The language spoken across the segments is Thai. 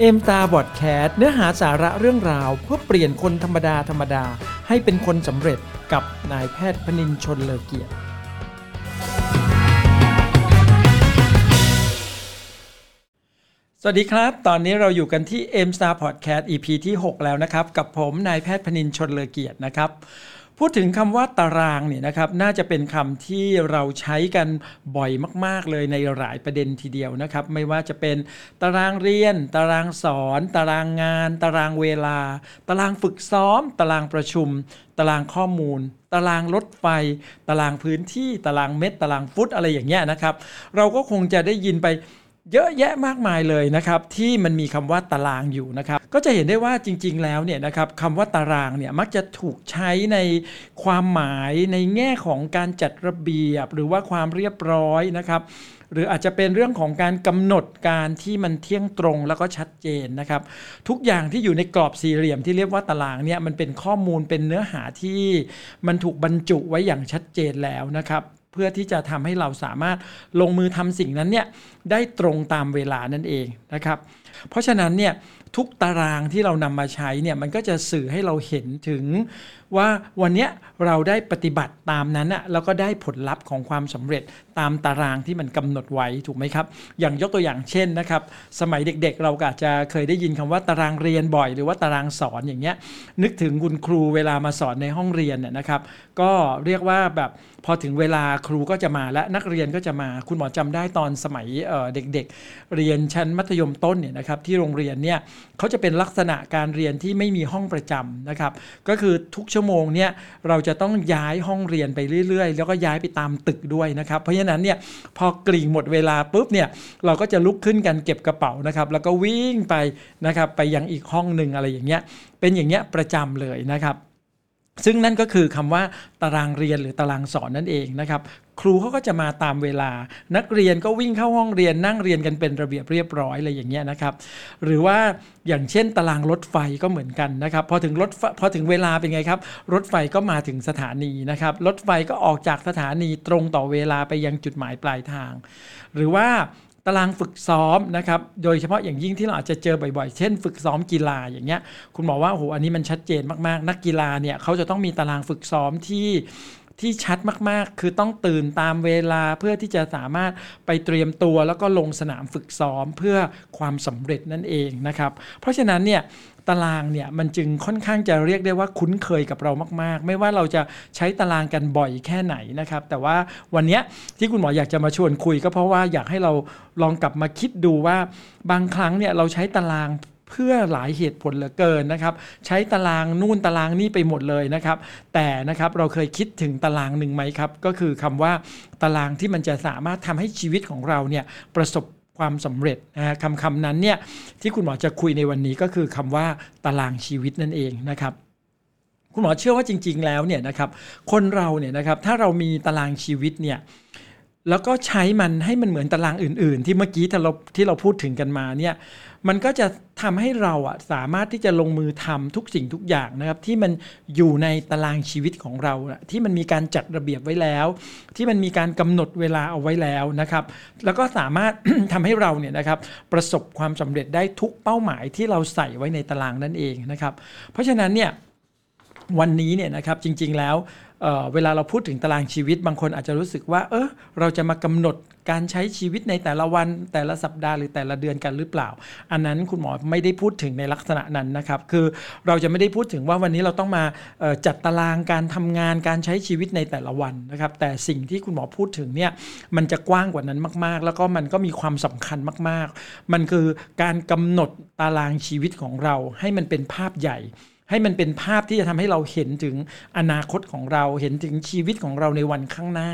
เอ็มตาบอดแคสเนื้อหาสาระเรื่องราว เพื่อเปลี่ยนคนธรรมดาธรรมดา ให้เป็นคนสำเร็จกับนายแพทย์พนินชนเลอเกียรติ สวัสดีครับ ตอนนี้เราอยู่กันที่ M Star Podcast EP ที่ 6 แล้วนะครับ กับผมนายแพทย์พนินชนเลอเกียรตินะครับ พูดถึงคำว่าตารางเนี่ยนะครับน่าจะเป็นคำที่เราใช้กันบ่อยมาก ๆ เลยในหลายประเด็นทีเดียวนะครับ ไม่ว่าจะเป็นตารางเรียน ตารางสอน ตารางงาน ตารางเวลา ตารางฝึกซ้อม ตารางประชุม ตารางข้อมูล ตารางรถไฟ ตารางพื้นที่ ตารางเม็ด ตารางฟุตอะไรอย่างเงี้ยนะครับ เราก็คงจะได้ยินไป เยอะแยะมากมายเลยนะครับที่มันมีคำว่าตารางอยู่นะครับก็จะเห็นได้ว่าจริง ๆ แล้วเนี่ยนะครับคำว่าตารางเนี่ยมักจะถูกใช้ในความหมายในแง่ของการจัดระเบียบ หรือว่าความเรียบร้อยนะครับหรืออาจจะเป็นเรื่องของการกำหนดการที่มันเที่ยงตรงแล้วก็ชัดเจนนะครับ ทุกอย่างที่อยู่ในกรอบสี่เหลี่ยมที่เรียกว่าตารางเนี่ยมันเป็นข้อมูลเป็นเนื้อหาที่มันถูกบรรจุไว้อย่างชัดเจนแล้วนะครับ พื่อที่จะทำให้เราสามารถลงมือทำสิ่งนั้นเนี่ยได้ตรงตามเวลานั่นเองนะครับ เพราะฉะนั้นเนี่ยทุกตารางที่เรานำมาใช้เนี่ยมันก็จะสื่อให้เราเห็นถึงว่าวันนี้เราได้ปฏิบัติตามนั้นอะแล้วก็ได้ผลลัพธ์ของความสำเร็จตามตารางที่มันกำหนดไว้ถูกไหมครับ อย่างยกตัวอย่างเช่นนะครับ สมัยเด็กๆ เราก็อาจจะเคยได้ยินคำว่าตารางเรียนบ่อย หรือว่าตารางสอนอย่างเงี้ยนึกถึงคุณครูเวลามาสอนในห้องเรียนเนี่ยนะครับ ก็เรียกว่าแบบพอถึงเวลาครูก็จะมาและนักเรียนก็จะมาคุณหมอจำได้ตอนสมัยเเด็กๆ เรียนชั้นมัธยมต้นเนี่ยนะครับที่โรงเรียนเนี่ยเขาจะเป็นลักษณะการเรียนที่ไม่มีห้องประจำนะครับ ก็คือทุกชั่วโมงเนี่ยเราจะต้องย้ายห้องเรียนไปเรื่อย ๆ แล้วก็ย้ายไปตามตึกด้วยนะครับ เพราะฉะนั้นเนี่ยพอกลิ่งหมดเวลาปุ๊บเนี่ยเราก็จะลุกขึ้นกันเก็บกระเป๋านะครับ แล้วก็วิ่งไปนะครับไปยังอีกห้องหนึ่งอะไรอย่างเงี้ยเป็นอย่างเงี้ยประจำเลยนะครับซึ่งนั่นก็คือคำว่าตารางเรียนหรือตารางสอนนั่นเองนะครับ ครูเขาก็จะมาตามเวลา นักเรียนก็วิ่งเข้าห้องเรียนนั่งเรียนกันเป็นระเบียบเรียบร้อยอะไรอย่างเงี้ยนะครับ หรือว่าอย่างเช่นตารางรถไฟก็เหมือนกันนะครับ พอถึงรถพอถึงเวลาเป็นไงครับ รถไฟก็มาถึงสถานีนะครับ รถไฟก็ออกจากสถานีตรงต่อเวลาไปยังจุดหมายปลายทาง หรือว่าตารางฝึกซ้อมนะครับ โดยเฉพาะอย่างยิ่งที่เราอาจจะเจอบ่อยๆ เช่น ฝึกซ้อมกีฬาอย่างเงี้ย คุณบอกว่าโอ้โห อันนี้มันชัดเจนมากๆ นักกีฬาเนี่ยเขาจะต้องมีตารางฝึกซ้อมที่ ที่ชัดมากๆ คือต้องตื่นตามเวลาเพื่อที่จะสามารถไปเตรียมตัวแล้วก็ลงสนามฝึกซ้อมเพื่อความสำเร็จนั่นเองนะครับ เพราะฉะนั้นเนี่ยตารางเนี่ยมันจึงค่อนข้างจะเรียกได้ว่าคุ้นเคยกับเรามาก ๆ ไม่ว่าเราจะใช้ตารางกันบ่อยแค่ไหนนะครับ แต่ว่าวันนี้ที่คุณหมออยากจะมาชวนคุย ก็เพราะว่าอยากให้เราลองกลับมาคิดดูว่าบางครั้งเนี่ยเราใช้ตาราง เพื่อหลายเหตุผลเหลือเกินนะครับ ใช้ตารางนู่นตารางนี่ไปหมดเลยนะครับ แต่นะครับเราเคยคิดถึงตารางหนึ่งไหมครับ ก็คือคำว่าตารางที่มันจะสามารถทำให้ชีวิตของเราเนี่ยประสบความสำเร็จนะคำคำนั้นเนี่ยที่คุณหมอจะคุยในวันนี้ก็คือคำว่าตารางชีวิตนั่นเองนะครับคุณหมอเชื่อว่าจริง ๆ แล้วเนี่ยนะครับคนเราเนี่ยนะครับถ้าเรามีตารางชีวิตเนี่ย แล้วก็ใช้มันให้มันเหมือนตารางอื่น ๆ ที่เมื่อกี้ที่เราที่เราพูดถึงกันมาเนี่ยมันก็จะทำให้เราอะสามารถที่จะลงมือทำทุกสิ่งทุกอย่างนะครับที่มันอยู่ในตารางชีวิตของเราที่มันมีการจัดระเบียบไว้แล้ว ที่มันมีการกำหนดเวลาเอาไว้แล้วนะครับ แล้วก็สามารถทำให้เราเนี่ยนะครับประสบความสำเร็จได้ทุกเป้าหมายที่เราใส่ไว้ในตารางนั่นเองนะครับ เพราะฉะนั้นเนี่ยวันนี้เนี่ยนะครับจริงๆแล้ว เเวลาเราพูดถึงตารางชีวิตบางคนอาจจะรู้สึกว่า เออเราจะมากำหนดการใช้ชีวิตในแต่ละวัน แต่ละสัปดาห์หรือแต่ละเดือนกันหรือเปล่า อันนั้นคุณหมอไม่ได้พูดถึงในลักษณะนั้นนะครับ คือเราจะไม่ได้พูดถึงว่าวันนี้เราต้องมาจัดตารางการทำงานการใช้ชีวิตในแต่ละวันนะครับ แต่สิ่งที่คุณหมอพูดถึงเนี่ยมันจะกว้างกว่านั้นมาก ๆ แล้วก็มันก็มีความสำคัญมาก ๆ มันคือการกำหนดตารางชีวิตของเราให้มันเป็นภาพใหญ่ ให้มันเป็นภาพที่จะทำให้เราเห็นถึงอนาคตของเราเห็นถึงชีวิตของเราในวันข้างหน้า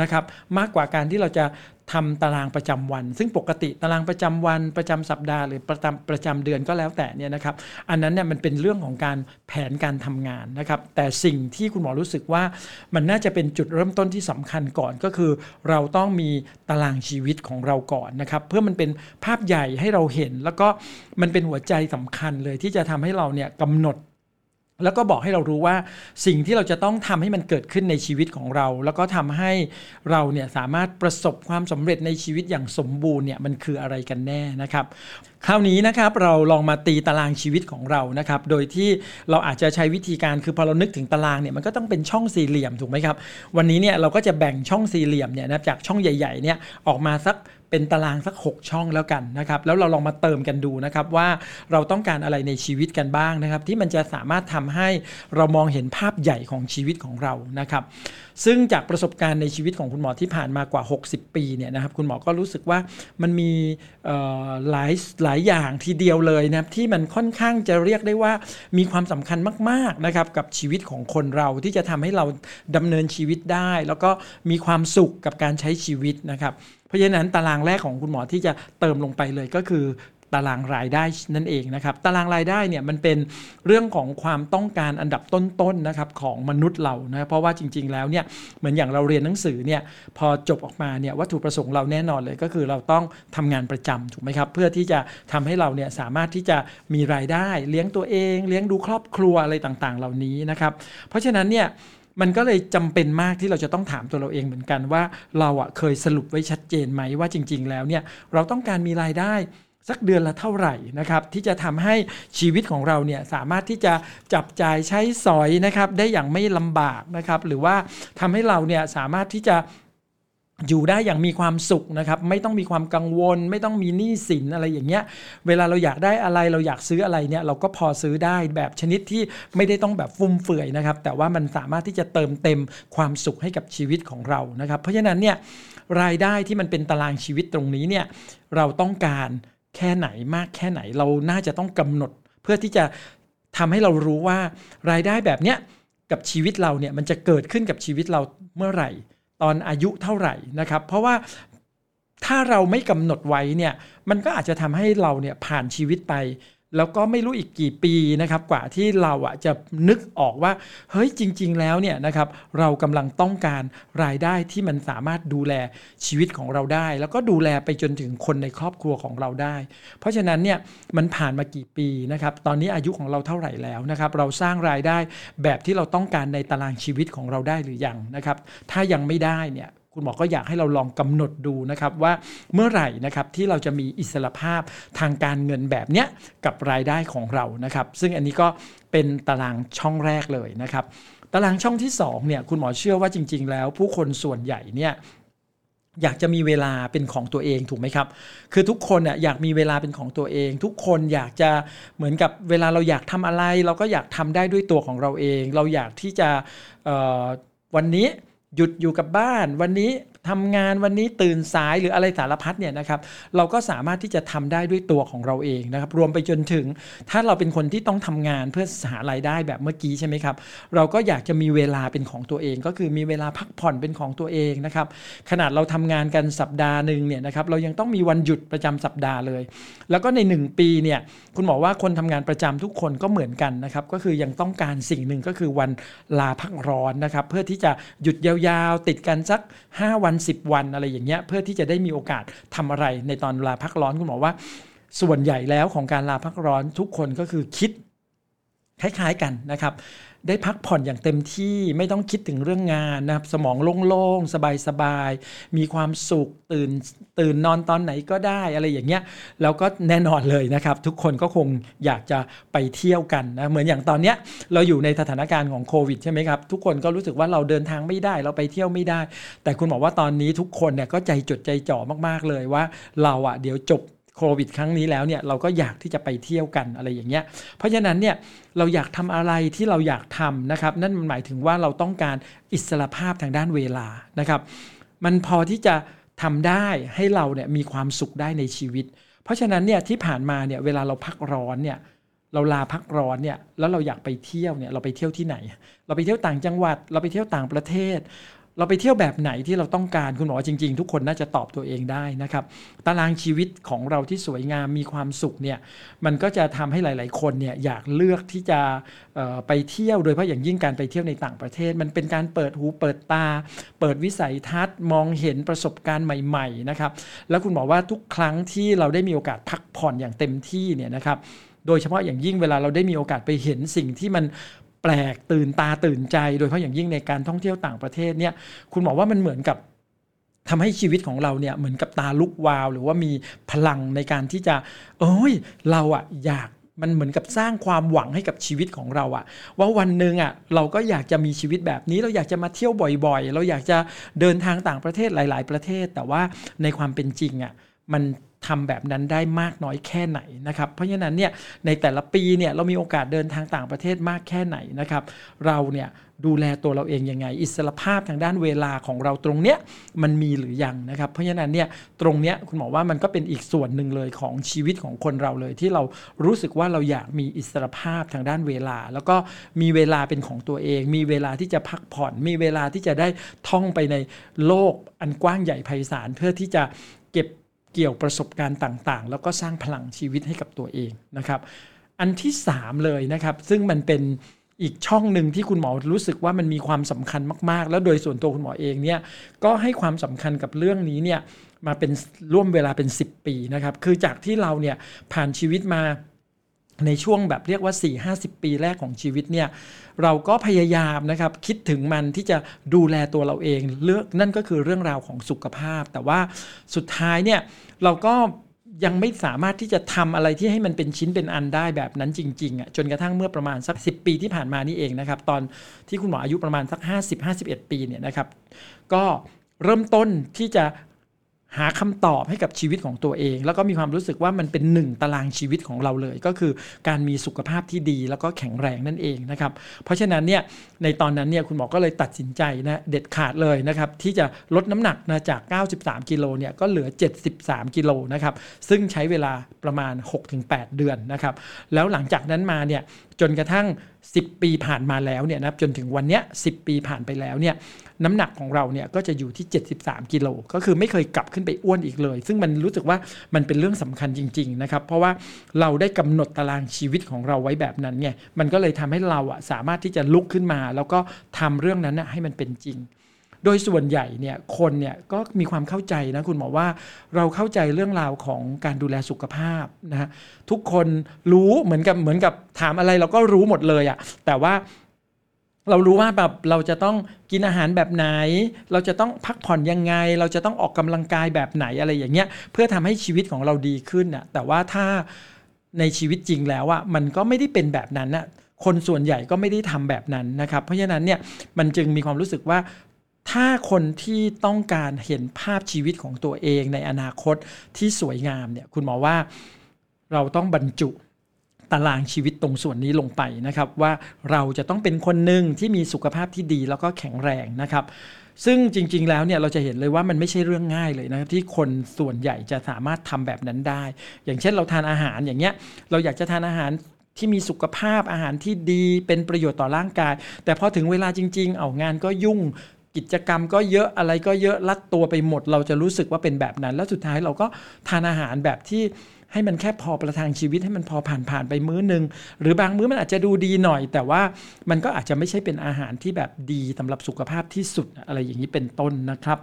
นะครับมากกว่าการที่เราจะทำตารางประจำวัน ซึ่งปกติตารางประจำวันประจำสัปดาห์หรือประจำประจำเดือนก็แล้วแต่เนี่ยนะครับอันนั้นเนี่ยมันเป็นเรื่องของการแผนการทำงานนะครับแต่สิ่งที่คุณหมอรู้สึกว่ามันน่าจะเป็นจุดเริ่มต้นที่สำคัญก่อนก็คือ เราต้องมีตารางชีวิตของเราก่อนนะครับเพื่อมันเป็นภาพใหญ่ให้เราเห็น แล้วก็มันเป็นหัวใจสำคัญเลยที่จะทำให้เราเนี่ยกำหนด แล้วก็บอกให้เรารู้ว่าสิ่งที่เราจะต้องทำให้มันเกิดขึ้นในชีวิตของเรา แล้วก็ทำให้เราเนี่ยสามารถประสบความสำเร็จในชีวิตอย่างสมบูรณ์เนี่ยมันคืออะไรกันแน่นะครับ คราวนี้นะครับเราลองมาตีตารางชีวิตของเรานะครับ โดยที่เราอาจจะใช้วิธีการคือพอเรานึกถึงตารางเนี่ยมันก็ต้องเป็นช่องสี่เหลี่ยมถูกไหมครับ วันนี้เนี่ยเราก็จะแบ่งช่องสี่เหลี่ยมเนี่ยนะจากช่องใหญ่ๆเนี่ยออกมาสัก เป็นตารางสัก 6 ช่องแล้วกันนะครับ แล้วเราลองมาเติมกันดูนะครับว่าเราต้องการอะไรในชีวิตกันบ้างนะครับ ที่มันจะสามารถทำให้เรามองเห็นภาพใหญ่ของชีวิตของเรานะครับ ซึ่งจากประสบการณ์ในชีวิตของคุณหมอที่ผ่านมากว่า 60 ปีเนี่ยนะครับคุณหมอก็รู้สึกว่ามันมีหลายหลายอย่างทีเดียวเลยนะครับที่มันค่อนข้างจะเรียกได้ว่ามีความสำคัญมากๆนะครับกับชีวิตของคนเราที่จะทำให้เราดำเนินชีวิตได้ แล้วก็มีความสุขกับการใช้ชีวิตนะครับ เพราะฉะนั้นตารางแรกของคุณหมอที่จะเติมลงไปเลยก็คือตารางรายได้นั่นเองนะครับ ตารางรายได้เนี่ยมันเป็นเรื่องของความต้องการอันดับต้นๆนนะครับของมนุษย์เรานะเพราะว่าจริง ๆ แล้วเนี่ยเหมือนอย่างเราเรียนหนังสือเนี่ยพอจบออกมาเนี่ยวัตถุประสงค์เราแน่นอนเลยก็คือเราต้องทำงานประจำถูกไหมครับ เพื่อที่จะทำให้เราเนี่ยสามารถที่จะมีรายได้ เลี้ยงตัวเอง เลี้ยงดูครอบครัวอะไรต่างๆ เหล่านี้นะครับ เพราะฉะนั้นเนี่ย มันก็เลยจำเป็นมากที่เราจะต้องถามตัวเราเองเหมือนกันว่า เราอะเคยสรุปไว้ชัดเจนไหมว่าจริง ๆ แล้วเนี่ยเราต้องการมีรายได้สักเดือนละเท่าไหร่นะครับที่จะทำให้ชีวิตของเราเนี่ยสามารถที่จะจับจ่ายใช้สอยนะครับได้อย่างไม่ลำบากนะครับหรือว่าทำให้เราเนี่ยสามารถที่จะ อยู่ได้อย่างมีความสุขนะครับ ไม่ต้องมีความกังวล ไม่ต้องมีหนี้สินอะไรอย่างเงี้ย เวลาเราอยากได้อะไรเราอยากซื้ออะไรเนี่ยเราก็พอซื้อได้แบบชนิดที่ไม่ได้ต้องแบบฟุ่มเฟือยนะครับ แต่ว่ามันสามารถที่จะเติมเต็มความสุขให้กับชีวิตของเรานะครับ เพราะฉะนั้นเนี่ยรายได้ที่มันเป็นตารางชีวิตตรงนี้เนี่ยเราต้องการแค่ไหนมากแค่ไหนเราน่าจะต้องกำหนด เพื่อที่จะทำให้เรารู้ว่ารายได้แบบเนี้ยกับชีวิตเราเนี่ยมันจะเกิดขึ้นกับชีวิตเราเมื่อไหร่ ตอนอายุเท่าไหร่นะครับ เพราะว่าถ้าเราไม่กำหนดไว้เนี่ยมันก็อาจจะทำให้เราเนี่ยผ่านชีวิตไป แล้วก็ไม่รู้อีกกี่ปีนะครับกว่าที่เราอะจะนึกออกว่าเฮ้ยจริง ๆ แล้วเนี่ยนะครับเรากำลังต้องการรายได้ที่มันสามารถดูแลชีวิตของเราได้ แล้วก็ดูแลไปจนถึงคนในครอบครัวของเราได้ เพราะฉะนั้นเนี่ยมันผ่านมากี่ปีนะครับตอนนี้อายุของเราเท่าไหร่แล้วนะครับเราสร้างรายได้แบบที่เราต้องการในตารางชีวิตของเราได้หรือยังนะครับถ้ายังไม่ได้เนี่ย คุณหมอก็อยากให้เราลองกำหนดดูนะครับว่าเมื่อไหร่นะครับที่เราจะมีอิสรภาพทางการเงินแบบเนี้ยกับรายได้ของเรานะครับ ซึ่งอันนี้ก็เป็นตารางช่องแรกเลยนะครับ ตารางช่องที่2เนี่ยคุณหมอเชื่อว่าจริง ๆ แล้ว ผู้คนส่วนใหญ่เนี่ยอยากจะมีเวลาเป็นของตัวเองถูกไหมครับ คือทุกคนอะอยากมีเวลาเป็นของตัวเอง ทุกคนอยากจะเหมือนกับเวลาเราอยากทำอะไร เราก็อยากทำได้ด้วยตัวของเราเอง เราอยากที่จะวันนี้ หยุดอยู่กับบ้าน วันนี้ ทำงานวันนี้ตื่นสายหรืออะไรสารพัดเนี่ยนะครับเราก็สามารถที่จะทำได้ด้วยตัวของเราเองนะครับรวมไปจนถึง ถ้าเราเป็นคนที่ต้องทำงานเพื่อหารายได้แบบเมื่อกี้ใช่ไหมครับเราก็อยากจะมีเวลาเป็นของตัวเอง ก็คือมีเวลาพักผ่อนเป็นของตัวเองนะครับขนาดเราทำงานกันสัปดาห์หนึ่งเนี่ยนะครับเรายังต้องมีวันหยุดประจำสัปดาห์เลย แล้วก็ใน 1 ปีเนี่ยคุณบอกว่าคนทำงานประจำทุกคนก็เหมือนกันนะครับก็คือยังต้องการสิ่งหนึ่งก็คือวันลาพักร้อนนะครับเพื่อที่จะหยุดยาวๆ ติดกันสัก 5 วัน10 วันอะไรอย่างเงี้ยเพื่อที่จะได้มีโอกาสทำอะไรในตอนลาพักร้อนคุณหมอว่า ส่วนใหญ่แล้วของการลาพักร้อนทุกคนก็คือคิดคล้ายๆกันนะครับ ได้พักผ่อนอย่างเต็มที่ไม่ต้องคิดถึงเรื่องงานนะครับ สมองโล่งๆ สบายๆ มีความสุขตื่นตื่นนอนตอนไหนก็ได้อะไรอย่างเงี้ยแล้วก็แน่นอนเลยนะครับ ทุกคนก็คงอยากจะไปเที่ยวกันนะเหมือนอย่างตอนเนี้ยเราอยู่ในสถานการณ์ของโควิดใช่ไหมครับ ทุกคนก็รู้สึกว่าเราเดินทางไม่ได้ เราไปเที่ยวไม่ได้ แต่คุณบอกว่าตอนนี้ทุกคนเนี่ยก็ใจจดใจจ่อมากๆเลยว่า เราอะเดี๋ยวจบ โควิดครั้งนี้แล้วเนี่ยเราก็อยากที่จะไปเที่ยวกันอะไรอย่างเงี้ย เพราะฉะนั้นเนี่ยเราอยากทำอะไรที่เราอยากทำนะครับ นั่นมันหมายถึงว่าเราต้องการอิสระภาพทางด้านเวลานะครับ มันพอที่จะทำได้ให้เราเนี่ยมีความสุขได้ในชีวิต เพราะฉะนั้นเนี่ยที่ผ่านมาเนี่ยเวลาเราพักร้อนเนี่ยเราลาพักร้อนเนี่ยแล้วเราอยากไปเที่ยวเนี่ยเราไปเที่ยวที่ไหน เราไปเที่ยวต่างจังหวัด เราไปเที่ยวต่างประเทศ เราไปเที่ยวแบบไหนที่เราต้องการคุณหมอจริง ๆ ทุกคนน่าจะตอบตัวเองได้นะครับตารางชีวิตของเราที่สวยงามมีความสุขเนี่ยมันก็จะทำให้หลาย ๆ คนเนี่ยอยากเลือกที่จะไปเที่ยวโดยเฉพาะอย่างยิ่งการไปเที่ยวในต่างประเทศ มันเป็นการเปิดหูเปิดตา เปิดวิสัยทัศน์ มองเห็นประสบการณ์ใหม่ ๆ นะครับ แล้วคุณหมอว่าทุกครั้งที่เราได้มีโอกาสพักผ่อนอย่างเต็มที่เนี่ยนะครับโดยเฉพาะอย่างยิ่งเวลาเราได้มีโอกาสไปเห็นสิ่งที่มัน แปลกตื่นตาตื่นใจ โดยเฉพาะอย่างยิ่งในการท่องเที่ยวต่างประเทศเนี่ยคุณบอกว่ามันเหมือนกับทำให้ชีวิตของเราเนี่ยเหมือนกับตาลุกวาว หรือว่ามีพลังในการที่จะเอ้ยเราอะอยากมันเหมือนกับสร้างความหวังให้กับชีวิตของเราอะว่าวันหนึ่งอะเราก็อยากจะมีชีวิตแบบนี้ เราอยากจะมาเที่ยวบ่อยๆ เราอยากจะเดินทางต่างประเทศหลาย ๆ ประเทศ แต่ว่าในความเป็นจริงอะมัน ทำแบบนั้นได้มากน้อยแค่ไหนนะครับ เพราะฉะนั้นเนี่ยในแต่ละปีเนี่ยเรามีโอกาสเดินทางต่างประเทศมากแค่ไหนนะครับ เราเนี่ยดูแลตัวเราเองยังไง อิสรภาพทางด้านเวลาของเราตรงเนี้ยมันมีหรือยังนะครับ เพราะฉะนั้นเนี่ยตรงเนี้ยคุณหมอว่ามันก็เป็นอีกส่วนหนึ่งเลยของชีวิตของคนเราเลย ที่เรารู้สึกว่าเราอยากมีอิสรภาพทางด้านเวลา แล้วก็มีเวลาเป็นของตัวเอง มีเวลาที่จะพักผ่อน มีเวลาที่จะได้ท่องไปในโลกอันกว้างใหญ่ไพศาลเพื่อที่จะ เกี่ยวประสบการณ์ต่างๆ แล้วก็สร้างพลังชีวิตให้กับตัวเองนะครับ อันที่ 3 เลยนะครับ ซึ่งมันเป็นอีกช่องหนึ่งที่คุณหมอรู้สึกว่ามันมีความสำคัญมากๆ แล้วโดยส่วนตัวคุณหมอเองเนี่ยก็ให้ความสำคัญกับเรื่องนี้เนี่ยมาเป็นร่วมเวลาเป็น 10 ปีนะครับ คือจากที่เราเนี่ยผ่านชีวิตมา ในช่วงแบบเรียกว่า 4-50 ปีแรกของชีวิตเนี่ยเราก็พยายามนะครับคิดถึงมันที่จะดูแลตัวเราเองเลือกนั่นก็คือเรื่องราวของสุขภาพ แต่ว่าสุดท้ายเนี่ยเราก็ยังไม่สามารถที่จะทำอะไรที่ให้มันเป็นชิ้นเป็นอันได้แบบนั้นจริงๆอะจนกระทั่งเมื่อประมาณสัก 10 ปีที่ผ่านมานี่เองนะครับ ตอนที่คุณหมออายุประมาณสัก 50-51 ปีเนี่ยนะครับ ก็เริ่มต้นที่จะ หาคำตอบให้กับชีวิตของตัวเอง แล้วก็มีความรู้สึกว่ามันเป็นหนึ่งตารางชีวิตของเราเลย ก็คือการมีสุขภาพที่ดีแล้วก็แข็งแรงนั่นเองนะครับเพราะฉะนั้นเนี่ยในตอนนั้นเนี่ยคุณหมอก็เลยตัดสินใจนะเด็ดขาดเลยนะครับที่จะลดน้ำหนักนะจาก 93 กิโลเนี่ยก็เหลือ 73 กิโลนะครับซึ่งใช้เวลาประมาณ 6-8 เดือนนะครับแล้วหลังจากนั้นมาเนี่ย จนกระทั่ง 10 ปีผ่านมาแล้วเนี่ยนะจนถึงวันเนี้ย10ปีผ่านไปแล้วเนี่ยน้ำหนักของเราเนี่ยก็จะอยู่ที่ 73 กิโลก็คือไม่เคยกลับขึ้นไปอ้วนอีกเลย ซึ่งมันรู้สึกว่ามันเป็นเรื่องสำคัญจริงๆนะครับเพราะว่าเราได้กำหนดตารางชีวิตของเราไว้แบบนั้นไงมันก็เลยทำให้เราอะสามารถที่จะลุกขึ้นมา แล้วก็ทำเรื่องนั้นให้มันเป็นจริง โดยส่วนใหญ่เนี่ยคนเนี่ยก็มีความเข้าใจนะคุณหมอว่าเราเข้าใจเรื่องราวของการดูแลสุขภาพนะฮะทุกคนรู้เหมือนกับเหมือนกับถามอะไรเราก็รู้หมดเลยอะแต่ว่าเรารู้ว่าแบบเราจะต้องกินอาหารแบบไหน เราจะต้องพักผ่อนยังไง เราจะต้องออกกำลังกายแบบไหนอะไรอย่างเงี้ยเพื่อทำให้ชีวิตของเราดีขึ้นน่ะแต่ว่าถ้าในชีวิตจริงแล้วอะมันก็ไม่ได้เป็นแบบนั้นน่ะคนส่วนใหญ่ก็ไม่ได้ทำแบบนั้นนะครับ เพราะฉะนั้นเนี่ยมันจึงมีความรู้สึกว่า ถ้าคนที่ต้องการเห็นภาพชีวิตของตัวเองในอนาคตที่สวยงามเนี่ยคุณหมอว่าเราต้องบรรจุตารางชีวิตตรงส่วนนี้ลงไปนะครับ ว่าเราจะต้องเป็นคนหนึ่งที่มีสุขภาพที่ดีแล้วก็แข็งแรงนะครับ ซึ่งจริง ๆ แล้วเนี่ยเราจะเห็นเลยว่ามันไม่ใช่เรื่องง่ายเลยนะครับที่คนส่วนใหญ่จะสามารถทำแบบนั้นได้ อย่างเช่นเราทานอาหารอย่างเงี้ยเราอยากจะทานอาหารที่มีสุขภาพอาหารที่ดีเป็นประโยชน์ต่อร่างกาย แต่พอถึงเวลาจริง ๆ เอางานก็ยุ่ง กิจกรรมก็เยอะอะไรก็เยอะลัดตัวไปหมด เราจะรู้สึกว่าเป็นแบบนั้น แล้วสุดท้ายเราก็ทานอาหารแบบที่ให้มันแค่พอประทังชีวิตให้มันพอผ่านผ่านไปมื้อนึง หรือบางมื้อมันอาจจะดูดีหน่อย แต่ว่ามันก็อาจจะไม่ใช่เป็นอาหารที่แบบดีสำหรับสุขภาพที่สุดอะไรอย่างนี้เป็นต้นนะครับ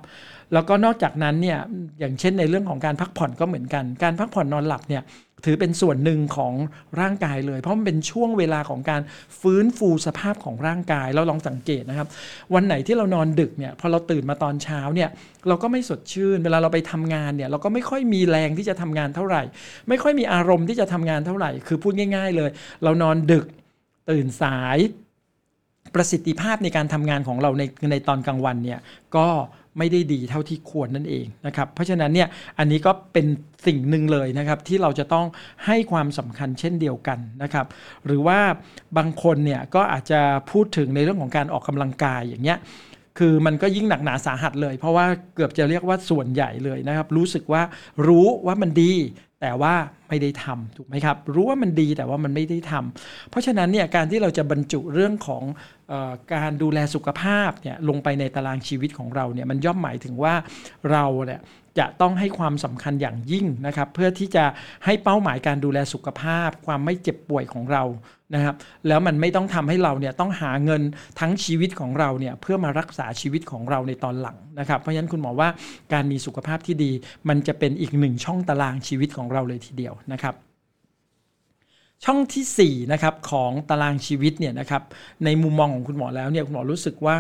แล้วก็นอกจากนั้นเนี่ยอย่างเช่นในเรื่องของการพักผ่อนก็เหมือนกัน การพักผ่อนนอนหลับเนี่ยถือเป็นส่วนหนึ่งของร่างกายเลย เพราะมันเป็นช่วงเวลาของการฟื้นฟูสภาพของร่างกายเราลองสังเกตนะครับ วันไหนที่เรานอนดึกเนี่ยพอเราตื่นมาตอนเช้าเนี่ยเราก็ไม่สดชื่น เวลาเราไปทำงานเนี่ยเราก็ไม่ค่อยมีแรงที่จะทำงานเท่าไหร่ ไม่ค่อยมีอารมณ์ที่จะทำงานเท่าไหร่ คือพูดง่าย ๆ เลย เรานอนดึกตื่นสายประสิทธิภาพในการทำงานของเราในในตอนกลางวันเนี่ยก็ ไม่ได้ดีเท่าที่ควรนั่นเองนะครับเพราะฉะนั้นเนี่ยอันนี้ก็เป็นสิ่งหนึ่งเลยนะครับที่เราจะต้องให้ความสำคัญเช่นเดียวกันนะครับหรือว่าบางคนเนี่ยก็อาจจะพูดถึงในเรื่องของการออกกำลังกายอย่างเงี้ยคือมันก็ยิ่งหนักหนาสาหัสเลย เพราะว่าเกือบจะเรียกว่าส่วนใหญ่เลยนะครับ รู้สึกว่ารู้ว่ามันดี แต่ว่าไม่ได้ทำถูกไหมครับ รู้ว่ามันดีแต่ว่ามันไม่ได้ทำเพราะฉะนั้นเนี่ยการที่เราจะบรรจุเรื่องของออการดูแลสุขภาพเนี่ยลงไปในตารางชีวิตของเราเนี่ยมันย่อมหมายถึงว่าเราเนี่ยจะต้องให้ความสำคัญอย่างยิ่งนะครับ เพื่อที่จะให้เป้าหมายการดูแลสุขภาพ ความไม่เจ็บป่วยของเรานะครับ แล้วมันไม่ต้องทำให้เราเนี่ยต้องหาเงินทั้งชีวิตของเราเนี่ยเพื่อมารักษาชีวิตของเราในตอนหลังนะครับ เพราะฉะนั้นคุณหมอว่าการมีสุขภาพที่ดี มันจะเป็นอีกหนึ่งช่องตารางชีวิตของเราเลยทีเดียวนะครับ ช่องที่4นะครับของตารางชีวิตเนี่ยนะครับในมุมมองของคุณหมอแล้วเนี่ยคุณหมอรู้สึกว่า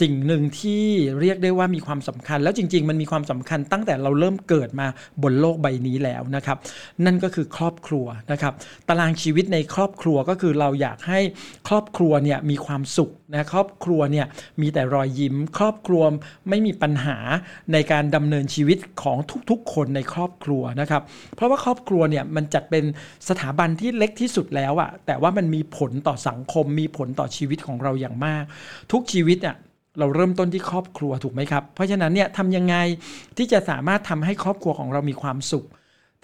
สิ่งหนึ่งที่เรียกได้ว่ามีความสำคัญ แล้วจริง ๆ มันมีความสำคัญตั้งแต่เราเริ่มเกิดมาบนโลกใบนี้แล้วนะครับ นั่นก็คือครอบครัวนะครับ ตารางชีวิตในครอบครัวก็คือเราอยากให้ครอบครัวเนี่ยมีความสุขนะครอบครัวเนี่ยมีแต่รอยยิ้ม ครอบครัวไม่มีปัญหาในการดำเนินชีวิตของทุกๆ คนในครอบครัวนะครับ เพราะว่าครอบครัวเนี่ยมันจัดเป็นสถาบันที่เล็กที่สุดแล้วอะแต่ว่ามันมีผลต่อสังคม มีผลต่อชีวิตของเราอย่างมาก ทุกชีวิตอะเราเริ่มต้นที่ครอบครัวถูกไหมครับ เพราะฉะนั้นเนี่ยทำยังไงที่จะสามารถทำให้ครอบครัวของเรามีความสุข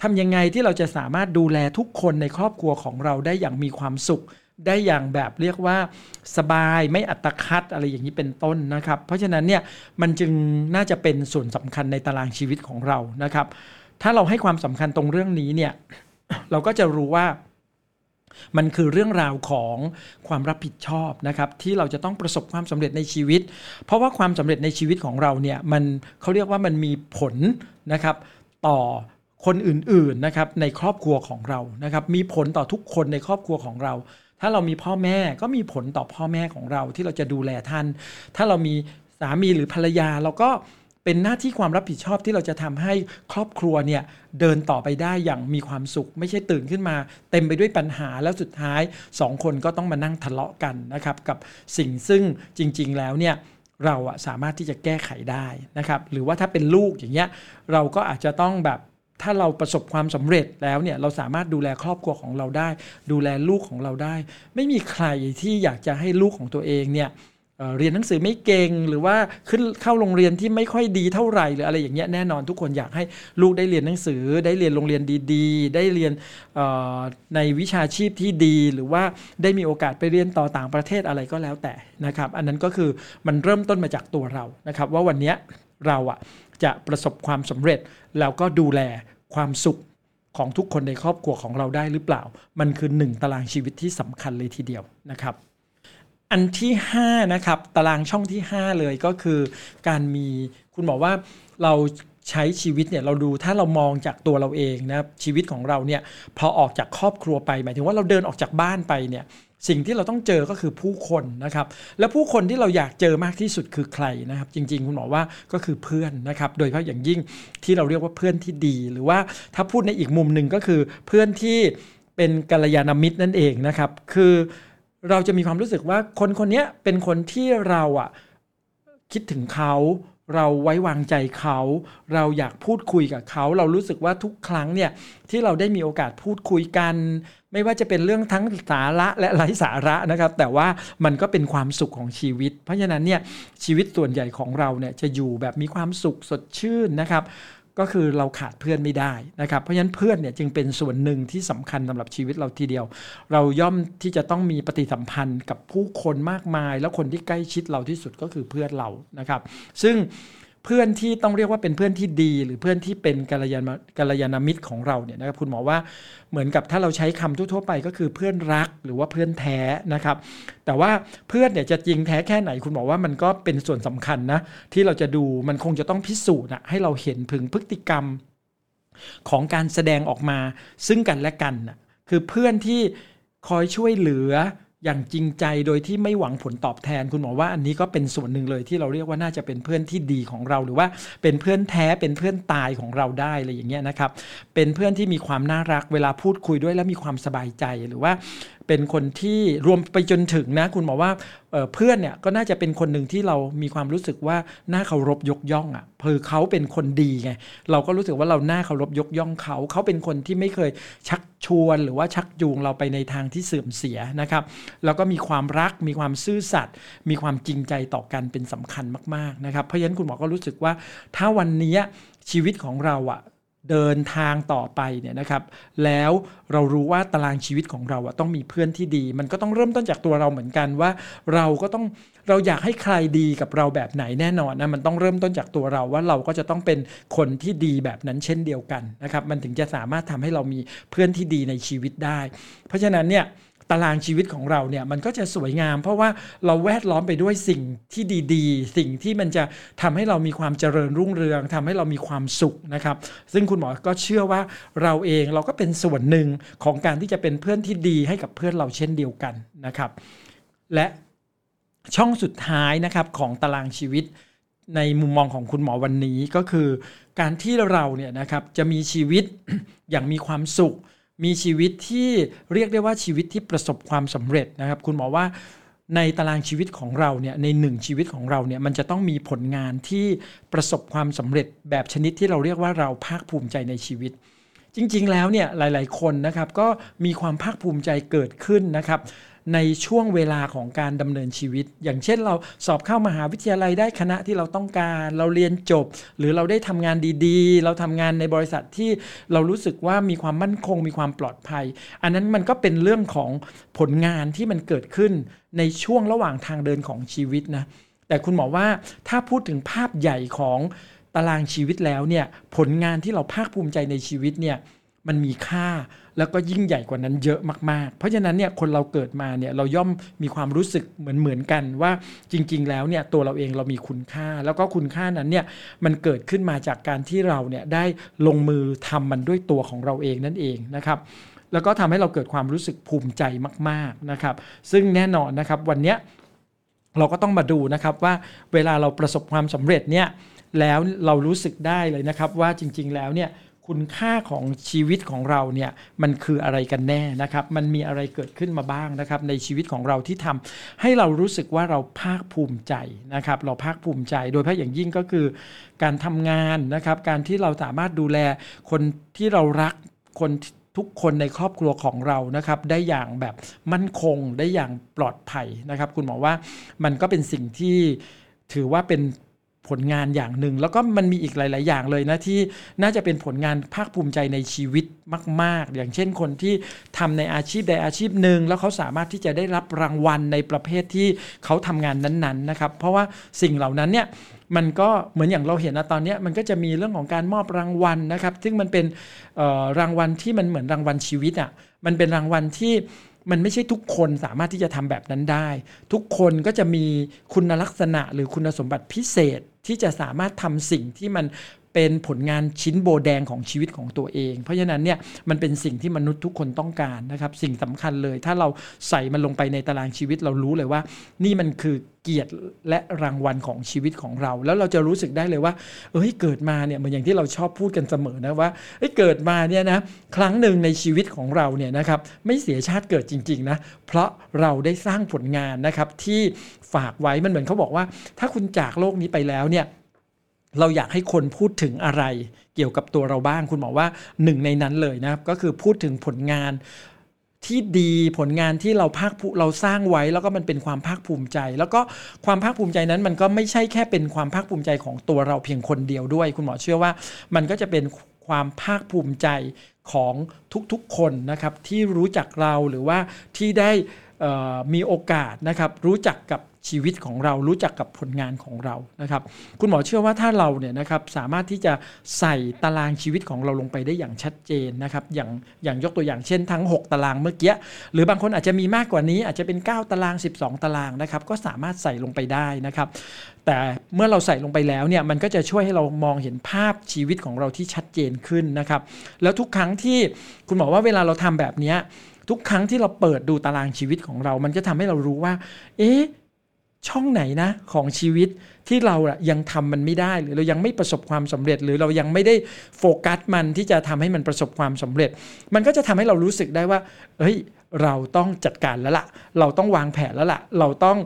ทำยังไงที่เราจะสามารถดูแลทุกคนในครอบครัวของเราได้อย่างมีความสุข ได้อย่างแบบเรียกว่าสบายไม่อัตคัดอะไรอย่างนี้เป็นต้นนะครับ เพราะฉะนั้นเนี่ยมันจึงน่าจะเป็นส่วนสำคัญในตารางชีวิตของเรานะครับ ถ้าเราให้ความสำคัญตรงเรื่องนี้เนี่ยเราก็จะรู้ว่ามันคือเรื่องราวของความรับผิดชอบนะครับ ที่เราจะต้องประสบความสำเร็จในชีวิต เพราะว่าความสำเร็จในชีวิตของเราเนี่ยมันเขาเรียกว่ามันมีผลนะครับ ต่อคนอื่นๆนะครับในครอบครัวของเรานะครับ มีผลต่อทุกคนในครอบครัวของเรา ถ้าเรามีพ่อแม่ก็มีผลต่อพ่อแม่ของเราที่เราจะดูแลท่าน ถ้าเรามีสามีหรือภรรยาเราก็เป็นหน้าที่ความรับผิดชอบที่เราจะทำให้ครอบครัวเนี่ยเดินต่อไปได้อย่างมีความสุข ไม่ใช่ตื่นขึ้นมา เต็มไปด้วยปัญหาแล้วสุดท้ายสองคนก็ต้องมานั่งทะเลาะกันนะครับกับสิ่งซึ่งจริง ๆ แล้วเนี่ยเราอะสามารถที่จะแก้ไขได้นะครับหรือว่าถ้าเป็นลูกอย่างเงี้ยเราก็อาจจะต้องแบบ ถ้าเราประสบความสำเร็จแล้วเนี่ยเราสามารถดูแลครอบครัวของเราได้ ดูแลลูกของเราได้ ไม่มีใครที่อยากจะให้ลูกของตัวเองเนี่ยเรียนหนังสือไม่เก่งหรือว่าขึ้นเข้าโรงเรียนที่ไม่ค่อยดีเท่าไหร่หรืออะไรอย่างเงี้ยแน่นอนทุกคนอยากให้ลูกได้เรียนหนังสือ ได้เรียนโรงเรียนดีๆ ได้เรียนในวิชาชีพที่ดี หรือว่าได้มีโอกาสไปเรียนต่อต่างประเทศอะไรก็แล้วแต่นะครับ อันนั้นก็คือมันเริ่มต้นมาจากตัวเรานะครับ ว่าวันนี้เราอะจะประสบความสำเร็จแล้วก็ดูแล ความสุขของทุกคนในครอบครัวของเราได้หรือเปล่า มันคือหนึ่งตารางชีวิตที่สำคัญเลยทีเดียวนะครับ อันที่5นะครับตารางช่องที่ 5 เลยก็คือ การมีคุณบอกว่าเราใช้ชีวิตเนี่ยเราดูถ้าเรามองจากตัวเราเองนะชีวิตของเราเนี่ยพอออกจากครอบครัวไป หมายถึงว่าเราเดินออกจากบ้านไปเนี่ย สิ่งที่เราต้องเจอก็คือผู้คนนะครับ และผู้คนที่เราอยากเจอมากที่สุดคือใครนะครับ จริง ๆ คุณหมอว่าก็คือเพื่อนนะครับ โดยเฉพาะอย่างยิ่งที่เราเรียกว่าเพื่อนที่ดี หรือว่าถ้าพูดในอีกมุมหนึ่งก็คือเพื่อนที่เป็นกัลยาณมิตรนั่นเองนะครับ คือเราจะมีความรู้สึกว่าคนคนนี้เป็นคนที่เราอะคิดถึงเขา เราไว้วางใจเขา เราอยากพูดคุยกับเขา เรารู้สึกว่าทุกครั้งเนี่ยที่เราได้มีโอกาสพูดคุยกัน ไม่ว่าจะเป็นเรื่องทั้งสาระและไร้สาระนะครับ แต่ว่ามันก็เป็นความสุขของชีวิต เพราะฉะนั้นเนี่ยชีวิตส่วนใหญ่ของเราเนี่ยจะอยู่แบบมีความสุขสดชื่นนะครับ ก็คือเราขาดเพื่อนไม่ได้นะครับเพราะฉะนั้นเพื่อนเนี่ยจึงเป็นส่วนหนึ่งที่สำคัญสำหรับชีวิตเราทีเดียว เราย่อมที่จะต้องมีปฏิสัมพันธ์กับผู้คนมากมาย แล้วคนที่ใกล้ชิดเราที่สุดก็คือเพื่อนเรานะครับ ซึ่ง เพื่อนที่ต้องเรียกว่าเป็นเพื่อนที่ดี หรือเพื่อนที่เป็นกัลยาณกัลยาณมิตรของเราเนี่ยนะครับคุณหมอว่าเหมือนกับถ้าเราใช้คำทั่วๆไปก็คือเพื่อนรักหรือว่าเพื่อนแท้นะครับ แต่ว่าเพื่อนเนี่ยจะจริงแท้แค่ไหนคุณหมอว่ามันก็เป็นส่วนสำคัญนะที่เราจะดูมันคงจะต้องพิสูจน์นะให้เราเห็นถึงพฤติกรรมของการแสดงออกมาซึ่งกันและกันนะคือเพื่อนที่คอยช่วยเหลือ อย่างจริงใจโดยที่ไม่หวังผลตอบแทน คุณหมอว่าอันนี้ก็เป็นส่วนหนึ่งเลยที่เราเรียกว่าน่าจะเป็นเพื่อนที่ดีของเรา หรือว่าเป็นเพื่อนแท้เป็นเพื่อนตายของเราได้อะไรอย่างเงี้ยนะครับ เป็นเพื่อนที่มีความน่ารักเวลาพูดคุยด้วยแล้วมีความสบายใจหรือว่าเป็นคนที่รวมไปจนถึงนะ คุณหมอว่าเพื่อนเนี่ยก็น่าจะเป็นคนหนึ่งที่เรามีความรู้สึกว่าน่าเคารพยกย่องอะ่ะเพอเขาเป็นคนดีไงเราก็รู้สึกว่าเราน่าเคารพยกย่องเขา เขาเป็นคนที่ไม่เคยชักชวนหรือว่าชักจูงเราไปในทางที่เสื่อมเสียนะครับแล้วก็มีความรักมีความซื่อสัตย์มีความจริงใจต่อกันเป็นสำคัญมากๆนะครับเพราะฉะนั้นคุณหมอก็รู้สึกว่าถ้าวันนี้ชีวิตของเราอะ่ะ เดินทางต่อไปเนี่ยนะครับแล้วเรารู้ว่าตารางชีวิตของเราอะต้องมีเพื่อนที่ดี มันก็ต้องเริ่มต้นจากตัวเราเหมือนกันว่า เราก็ต้องเราอยากให้ใครดีกับเราแบบไหนแน่นอนนะมันต้องเริ่มต้นจากตัวเราว่าเราก็จะต้องเป็นคนที่ดีแบบนั้นเช่นเดียวกันนะครับมันถึงจะสามารถทำให้เรามีเพื่อนที่ดีในชีวิตได้ เพราะฉะนั้นเนี่ย ตารางชีวิตของเราเนี่ยมันก็จะสวยงาม เพราะว่าเราแวดล้อมไปด้วยสิ่งที่ดีๆ สิ่งที่มันจะทำให้เรามีความเจริญรุ่งเรืองทำให้เรามีความสุขนะครับ ซึ่งคุณหมอก็เชื่อว่าเราเองเราก็เป็นส่วนหนึ่งของการที่จะเป็นเพื่อนที่ดีให้กับเพื่อนเราเช่นเดียวกันนะครับ และช่องสุดท้ายนะครับของตารางชีวิตในมุมมองของคุณหมอวันนี้ก็คือ การที่เราเนี่ยนะครับจะมีชีวิตอย่างมีความสุข มีชีวิตที่เรียกได้ว่าชีวิตที่ประสบความสำเร็จนะครับ คุณหมอว่าในตารางชีวิตของเราเนี่ยในหนึ่งชีวิตของเราเนี่ยมันจะต้องมีผลงานที่ประสบความสำเร็จแบบชนิดที่เราเรียกว่าเราภาคภูมิใจในชีวิต จริง ๆ แล้วเนี่ยหลาย ๆ คนนะครับก็มีความภาคภูมิใจเกิดขึ้นนะครับ ในช่วงเวลาของการดำเนินชีวิต อย่างเช่นเราสอบเข้ามาหาวิทยาลัยได้คณะที่เราต้องการ เราเรียนจบ หรือเราได้ทำงานดีๆ เราทำงานในบริษัทที่เรารู้สึกว่ามีความมั่นคงมีความปลอดภัย อันนั้นมันก็เป็นเรื่องของผลงานที่มันเกิดขึ้นในช่วงระหว่างทางเดินของชีวิตนะแต่คุณหมอว่าถ้าพูดถึงภาพใหญ่ของตารางชีวิตแล้วเนี่ยผลงานที่เราภาคภูมิใจในชีวิตเนี่ยมันมีค่าแล้วก็ยิ่งใหญ่กว่านั้นเยอะมากๆ เพราะฉะนั้นเนี่ยคนเราเกิดมาเนี่ยเราย่อมมีความรู้สึกเหมือนเหมือนกันว่าจริง ๆ แล้วเนี่ยตัวเราเองเรามีคุณค่า แล้วก็คุณค่านั้นเนี่ยมันเกิดขึ้นมาจากการที่เราเนี่ยได้ลงมือทำมันด้วยตัวของเราเองนั่นเองนะครับแล้วก็ทำให้เราเกิดความรู้สึกภูมิใจมาก ๆนะครับ ซึ่งแน่นอนนะครับวันนี้เราก็ต้องมาดูนะครับว่าเวลาเราประสบความสำเร็จเนี่ยแล้วเรารู้สึกได้เลยนะครับว่าจริง ๆ แล้วเนี่ย คุณค่าของชีวิตของเราเนี่ยมันคืออะไรกันแน่นะครับ มันมีอะไรเกิดขึ้นมาบ้างนะครับ ในชีวิตของเราที่ทำให้เรารู้สึกว่าเราภาคภูมิใจนะครับ เราภาคภูมิใจ โดยเฉพาะอย่างยิ่งก็คือ การทำงานนะครับ การที่เราสามารถดูแลคนที่เรารักคนทุกคนในครอบครัวของเรานะครับ ได้อย่างแบบมั่นคงได้อย่างปลอดภัยนะครับ คุณหมอว่ามันก็เป็นสิ่งที่ถือว่าเป็น ผลงานอย่างหนึ่ง แล้วก็มันมีอีกหลาย ๆ อย่างเลยนะที่น่าจะเป็นผลงานภาคภูมิใจในชีวิตมาก ๆ อย่างเช่นคนที่ทำในอาชีพใดอาชีพหนึ่งแล้วเขาสามารถที่จะได้รับรางวัลในประเภทที่เขาทำงานนั้น ๆ นะครับ เพราะว่าสิ่งเหล่านั้นเนี่ยมันก็เหมือนอย่างเราเห็นนะตอนนี้มันก็จะมีเรื่องของการมอบรางวัลนะครับ ซึ่งมันเป็นรางวัลที่มันเหมือนรางวัลชีวิตอะ่ะมันเป็นรางวัลที่ มันไม่ใช่ทุกคนสามารถที่จะทำแบบนั้นได้ ทุกคนก็จะมีคุณลักษณะหรือคุณสมบัติพิเศษที่จะสามารถทำสิ่งที่มัน เป็นผลงานชิ้นโบแดงของชีวิตของตัวเอง เพราะฉะนั้นเนี่ยมันเป็นสิ่งที่มนุษย์ทุกคนต้องการนะครับสิ่งสำคัญเลย ถ้าเราใส่มันลงไปในตารางชีวิตเรารู้เลยว่า นี่มันคือเกียรติและรางวัลของชีวิตของเรา แล้วเราจะรู้สึกได้เลยว่าเอ้ยเกิดมาเนี่ยเหมือนอย่างที่เราชอบพูดกันเสมอนะว่าเอ้ยเกิดมาเนี่ยนะครั้งหนึ่งในชีวิตของเราเนี่ยนะครับไม่เสียชาติเกิดจริงๆนะเพราะเราได้สร้างผลงานนะครับที่ฝากไว้มันเหมือนเขาบอกว่า ถ้าคุณจากโลกนี้ไปแล้วเนี่ย เราอยากให้คนพูดถึงอะไรเกี่ยวกับตัวเราบ้าง คุณหมอว่าหนึ่งในนั้นเลยนะก็คือพูดถึงผลงานที่ดีผลงานที่เราภาคเราสร้างไว้แล้วก็มันเป็นความภาคภูมิใจ แล้วก็ความภาคภูมิใจนั้นมันก็ไม่ใช่แค่เป็นความภาคภูมิใจของตัวเราเพียงคนเดียวด้วย คุณหมอเชื่อว่า มันก็จะเป็นความภาคภูมิใจของทุกๆคนนะครับที่รู้จักเราหรือว่าที่ได้มีโอกาสนะครับรู้จักกับ ชีวิตของเรารู้จักกับผลงานของเรานะครับ คุณหมอเชื่อว่าถ้าเราเนี่ยนะครับสามารถที่จะใส่ตารางชีวิตของเราลงไปได้อย่างชัดเจนนะครับอย่างอย่างยกตัวอย่างเช่นทั้ง 6 ตารางเมื่อกี้หรือบางคนอาจจะมีมากกว่านี้อาจจะเป็น 9 ตาราง 12 ตารางนะครับก็สามารถใส่ลงไปได้นะครับ แต่เมื่อเราใส่ลงไปแล้วเนี่ยมันก็จะช่วยให้เรามองเห็นภาพชีวิตของเราที่ชัดเจนขึ้นนะครับแล้วทุกครั้งที่คุณหมอว่าเวลาเราทำแบบนี้ทุกครั้งที่เราเปิดดูตารางชีวิตของเรา มันจะทำให้เรารู้ว่า เอ๊ะ ช่องไหนนะของชีวิตที่เราอะยังทำมันไม่ได้หรือเรายังไม่ประสบความสำเร็จ หรือเรายังไม่ได้โฟกัสมันที่จะทำให้มันประสบความสำเร็จ มันก็จะทำให้เรารู้สึกได้ว่าเฮ้ยเราต้องจัดการแล้วละ่ะ เราต้องวางแผนแล้วละ่ะ เราต้อง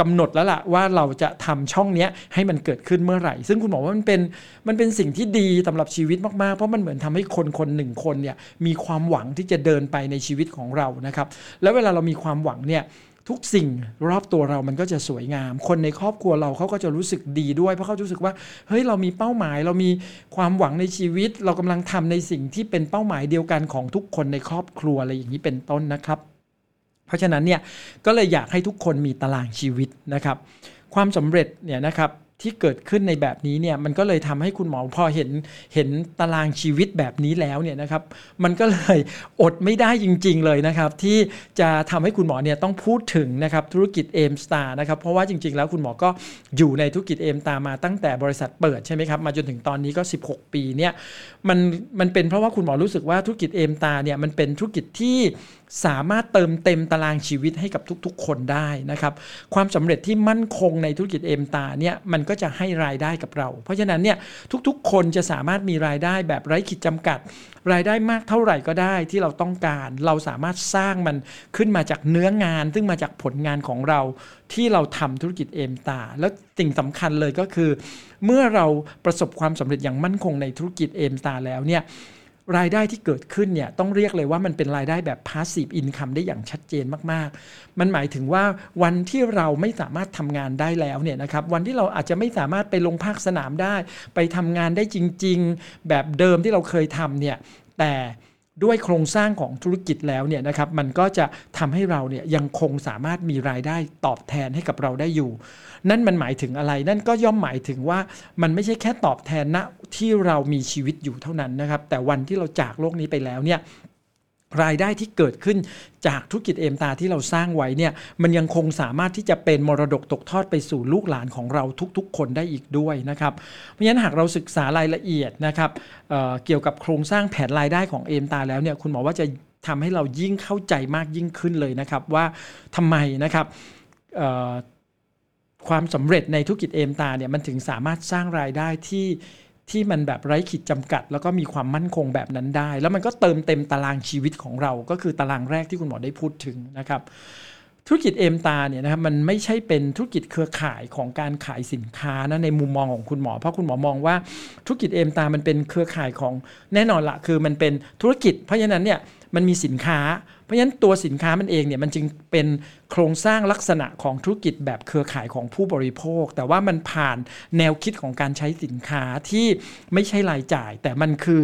กำหนดแล้วล่ะว่าเราจะทำช่องนี้ให้มันเกิดขึ้นเมื่อไหร่ ซึ่งคุณบอกว่ามันเป็นมันเป็นสิ่งที่ดีสำหรับชีวิตมากๆ เพราะมันเหมือนทำให้คนคนหนึ่งคนเนี่ยมีความหวังที่จะเดินไปในชีวิตของเรานะครับ แล้วเวลาเรามีความหวังเนี่ย ทุกสิ่งรอบตัวเรามันก็จะสวยงาม คนในครอบครัวเราเขาก็จะรู้สึกดีด้วย เพราะเขารู้สึกว่าเฮ้ยเรามีเป้าหมาย เรามีความหวังในชีวิต เรากำลังทำในสิ่งที่เป็นเป้าหมายเดียวกันของทุกคนในครอบครัวอะไรอย่างนี้เป็นต้นนะครับ เพราะฉะนั้นเนี่ยก็เลยอยากให้ทุกคนมีตารางชีวิตนะครับ ความสำเร็จเนี่ยนะครับที่เกิดขึ้นในแบบนี้เนี่ยมันก็เลยทำให้คุณหมอพอเห็นเห็นตารางชีวิตแบบนี้แล้วเนี่ยนะครับ มันก็เลยอดไม่ได้จริง ๆเลยนะครับ ที่จะทำให้คุณหมอเนี่ยต้องพูดถึงนะครับธุรกิจเอมสตาร์นะครับเพราะว่าจริง ๆ แล้วคุณหมอก็อยู่ในธุรกิจเอมตามาตั้งแต่บริษัทเปิดใช่ไหมครับมาจนถึงตอนนี้ก็ 16 ปีเนี่ยมันมันเป็นเพราะว่าคุณหมอรู้สึกว่าธุรกิจเอมตาเนี่ยมันเป็นธุรกิจที่สามารถเติมเต็มตารางชีวิตให้กับทุกๆ คนได้นะครับความสำเร็จที่มั่นคงในธุรกิจเอมตาเนี่ยมันก็จะให้รายได้กับเรา เพราะฉะนั้นเนี่ยทุกๆ คนจะสามารถมีรายได้แบบไร้ขีดจำกัด รายได้มากเท่าไหร่ก็ได้ที่เราต้องการ เราสามารถสร้างมันขึ้นมาจากเนื้องาน ซึ่งมาจากผลงานของเราที่เราทำธุรกิจเอมตา แล้วสิ่งสำคัญเลยก็คือ เมื่อเราประสบความสำเร็จอย่างมั่นคงในธุรกิจเอมตาแล้วเนี่ย รายได้ที่เกิดขึ้นเนี่ยต้องเรียกเลยว่ามันเป็นรายได้แบบ passive income ได้อย่างชัดเจนมากๆ มันหมายถึงว่าวันที่เราไม่สามารถทำงานได้แล้วเนี่ยนะครับวันที่เราอาจจะไม่สามารถไปลงภาคสนามได้ ไปทำงานได้จริง ๆ แบบเดิมที่เราเคยทำเนี่ยแต่ ด้วยโครงสร้างของธุรกิจแล้วเนี่ยนะครับมันก็จะทำให้เราเนี่ยยังคงสามารถมีรายได้ตอบแทนให้กับเราได้อยู่ นั่นมันหมายถึงอะไร นั่นก็ย่อมหมายถึงว่ามันไม่ใช่แค่ตอบแทนณที่เรามีชีวิตอยู่เท่านั้นนะครับ แต่วันที่เราจากโลกนี้ไปแล้วเนี่ย รายได้ที่เกิดขึ้นจากธุรกิจเอมตาที่เราสร้างไว้เนี่ยมันยังคงสามารถที่จะเป็นมรดกตกทอดไปสู่ลูกหลานของเราทุกๆ คนได้อีกด้วยนะครับเพราะฉะนั้นหากเราศึกษารายละเอียดนะครับเเกี่ยวกับโครงสร้างแผนรายได้ของเอมตาแล้วเนี่ยคุณหมอว่าจะทำให้เรายิ่งเข้าใจมากยิ่งขึ้นเลยนะครับว่าทำไมนะครับความสำเร็จในธุรกิจเอมตาเนี่ยมันถึงสามารถสร้างรายได้ที่ ที่มันแบบไร้ขีดจำกัด แล้วก็มีความมั่นคงแบบนั้นได้ แล้วมันก็เติมเต็มตารางชีวิตของเรา ก็คือตารางแรกที่คุณหมอได้พูดถึงนะครับ ธุรกิจเอมตาเนี่ยนะครับมันไม่ใช่เป็นธุรกิจเครือข่ายของการขายสินค้านะในมุมมองของคุณหมอ เพราะคุณหมอมองว่าธุรกิจเอมตามันเป็นเครือข่ายของแน่นอนละคือมันเป็นธุรกิจ เพราะฉะนั้นเนี่ย มันมีสินค้า เพราะฉะนั้นตัวสินค้ามันเองเนี่ยมันจึงเป็นโครงสร้างลักษณะของธุรกิจแบบเครือข่ายของผู้บริโภค แต่ว่ามันผ่านแนวคิดของการใช้สินค้าที่ไม่ใช่รายจ่าย แต่มันคือ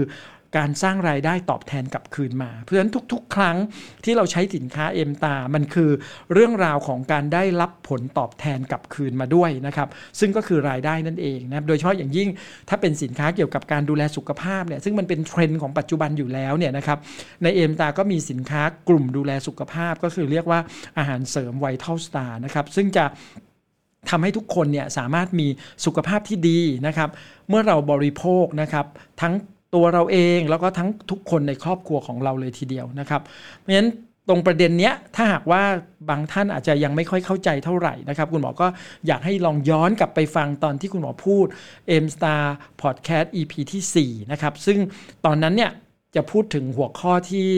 การสร้างรายได้ตอบแทนกลับคืนมา เพราะฉะนั้นทุกๆ ครั้งที่เราใช้สินค้าเอ็มตา มันคือเรื่องราวของการได้รับผลตอบแทนกลับคืนมาด้วยนะครับ ซึ่งก็คือรายได้นั่นเองนะโดยเฉพาะอย่างยิ่งถ้าเป็นสินค้าเกี่ยวกับการดูแลสุขภาพเนี่ย ซึ่งมันเป็นเทรนด์ของปัจจุบันอยู่แล้วเนี่ยนะครับ ในเอ็มตา ก็มีสินค้ากลุ่มดูแลสุขภาพ ก็คือเรียกว่าอาหารเสริมไวท์เทลสตาร์นะครับ ซึ่งจะทำให้ทุกคนเนี่ยสามารถมีสุขภาพที่ดีนะครับ เมื่อเราบริโภคนะครับทั้ง ตัวเราเองแล้วก็ทั้งทุกคนในครอบครัวของเราเลยทีเดียวนะครับ เพราะฉะนั้นตรงประเด็นเนี้ยถ้าหากว่าบางท่านอาจจะยังไม่ค่อยเข้าใจเท่าไหร่นะครับ คุณหมอก็อยากให้ลองย้อนกลับไปฟังตอนที่คุณหมอพูด M Star Podcast EP ที่ 4 นะครับ ซึ่งตอนนั้นเนี่ย จะพูดถึงหัวข้อที่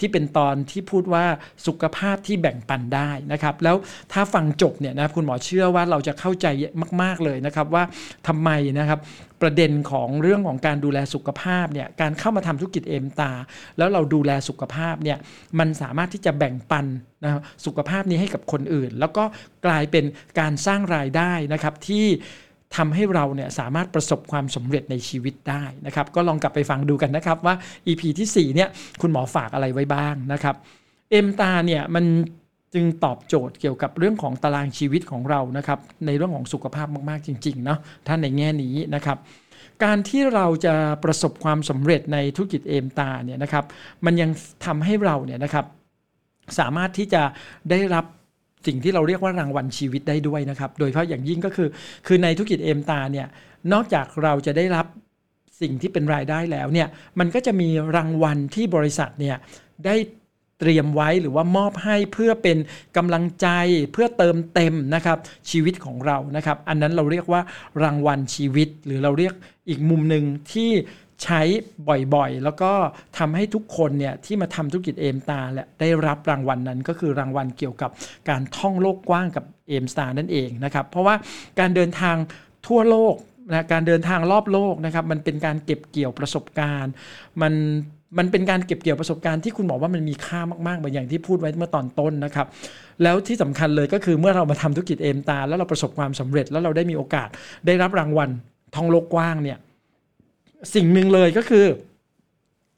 ที่เป็นตอนที่พูดว่าสุขภาพที่แบ่งปันได้นะครับ แล้วถ้าฟังจบเนี่ยนะคุณหมอเชื่อว่าเราจะเข้าใจมาก ๆเลยนะครับว่าทำไมนะครับประเด็นของเรื่องของการดูแลสุขภาพเนี่ยการเข้ามาทำธุรกิจเอมตา แล้วเราดูแลสุขภาพเนี่ยมันสามารถที่จะแบ่งปันนะสุขภาพนี้ให้กับคนอื่น แล้วก็กลายเป็นการสร้างรายได้นะครับที่ ทำให้เราเนี่ยสามารถประสบความสำเร็จในชีวิตได้นะครับ ก็ลองกลับไปฟังดูกันนะครับว่า EP ที่4เนี่ยคุณหมอฝากอะไรไว้บ้างนะครับเอ็มตาเนี่ยมันจึงตอบโจทย์เกี่ยวกับเรื่องของตารางชีวิตของเรานะครับ ในเรื่องของสุขภาพมากๆจริงๆเนาะท่านในแง่นี้นะครับ การที่เราจะประสบความสำเร็จในธุรกิจเอมตาเนี่ยนะครับ มันยังทำให้เราเนี่ยนะครับ สามารถที่จะได้รับ สิ่งที่เราเรียกว่ารางวัลชีวิตได้ด้วยนะครับ โดยเฉพาะอย่างยิ่งก็คือ คือในธุรกิจเอมตาเนี่ย นอกจากเราจะได้รับสิ่งที่เป็นรายได้แล้วเนี่ย มันก็จะมีรางวัลที่บริษัทเนี่ยได้เตรียมไว้หรือว่ามอบให้เพื่อเป็นกำลังใจเพื่อเติมเต็มนะครับชีวิตของเรานะครับ อันนั้นเราเรียกว่ารางวัลชีวิต หรือเราเรียกอีกมุมหนึ่งที่ ใช้บ่อยๆ แล้วก็ทำให้ทุกคนเนี่ยที่มาทำธุรกิจเอมตาและได้รับรางวัลนนั้นก็คือรางวัลเกี่ยวกับการท่องโลกกว้างกับเอมสตาร์นั่นเองนะครับ เพราะว่าการเดินทางทั่วโลกนะการเดินทางรอบโลกนะครับมันเป็นการเก็บเกี่ยวประสบการณ์ มันมันเป็นการเก็บเกี่ยวประสบการณ์ที่คุณบอกว่ามันมีค่ามากๆเหมือนอย่างที่พูดไว้เมื่อตอนต้นนะครับ แล้วที่สำคัญเลยก็คือเมื่อเรามาทำธุรกิจเอมตา แล้วเราประสบความสำเร็จแล้วเราได้มีโอกาสได้รับรางวัลท่องโลกกว้างเนี่ย สิ่งหนึ่งเลยก็คือ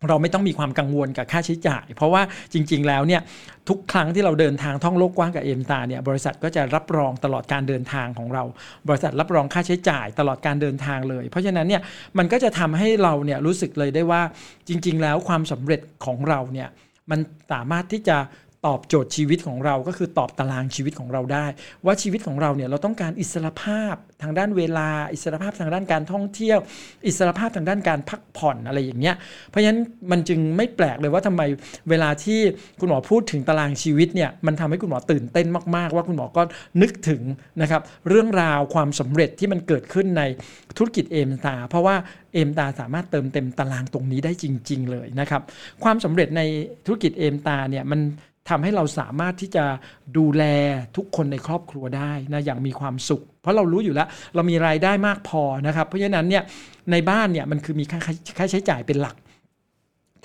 เราไม่ต้องมีความกังวลกับค่าใช้จ่าย เพราะว่าจริง ๆ แล้วเนี่ยทุกครั้งที่เราเดินทางท่องโลกกว้างกับเอ็มตาเนี่ยบริษัทก็จะรับรองตลอดการเดินทางของเรา บริษัทรับรองค่าใช้จ่ายตลอดการเดินทางเลย เพราะฉะนั้นเนี่ยมันก็จะทำให้เราเนี่ยรู้สึกเลยได้ว่าจริง ๆ แล้วความสำเร็จของเราเนี่ยมันสามารถที่จะ ตอบโจทย์ชีวิตของเราก็คือตอบตารางชีวิตของเราได้ ว่าชีวิตของเราเนี่ยเราต้องการอิสรภาพทางด้านเวลา อิสรภาพทางด้านการท่องเที่ยว อิสรภาพทางด้านการพักผ่อนอะไรอย่างเงี้ยเพราะฉะนั้นมันจึงไม่แปลกเลยว่าทำไมเวลาที่คุณหมอพูดถึงตารางชีวิตเนี่ยมันทำให้คุณหมอตื่นเต้นมาก ๆ ว่าคุณหมอก็นึกถึงนะครับเรื่องราวความสำเร็จที่มันเกิดขึ้นในธุรกิจเอมตาเพราะว่าเอมตาสามารถเติมเต็มตารางตรงนี้ได้จริง ๆ เลยนะครับความสำเร็จในธุรกิจเอมตาเนี่ยมัน ทำให้เราสามารถที่จะดูแลทุกคนในครอบครัวได้นะอย่างมีความสุข เพราะเรารู้อยู่แล้ว เรามีรายได้มากพอนะครับ เพราะฉะนั้นเนี่ยในบ้านเนี่ยมันคือมีค่าใช้จ่ายเป็นหลัก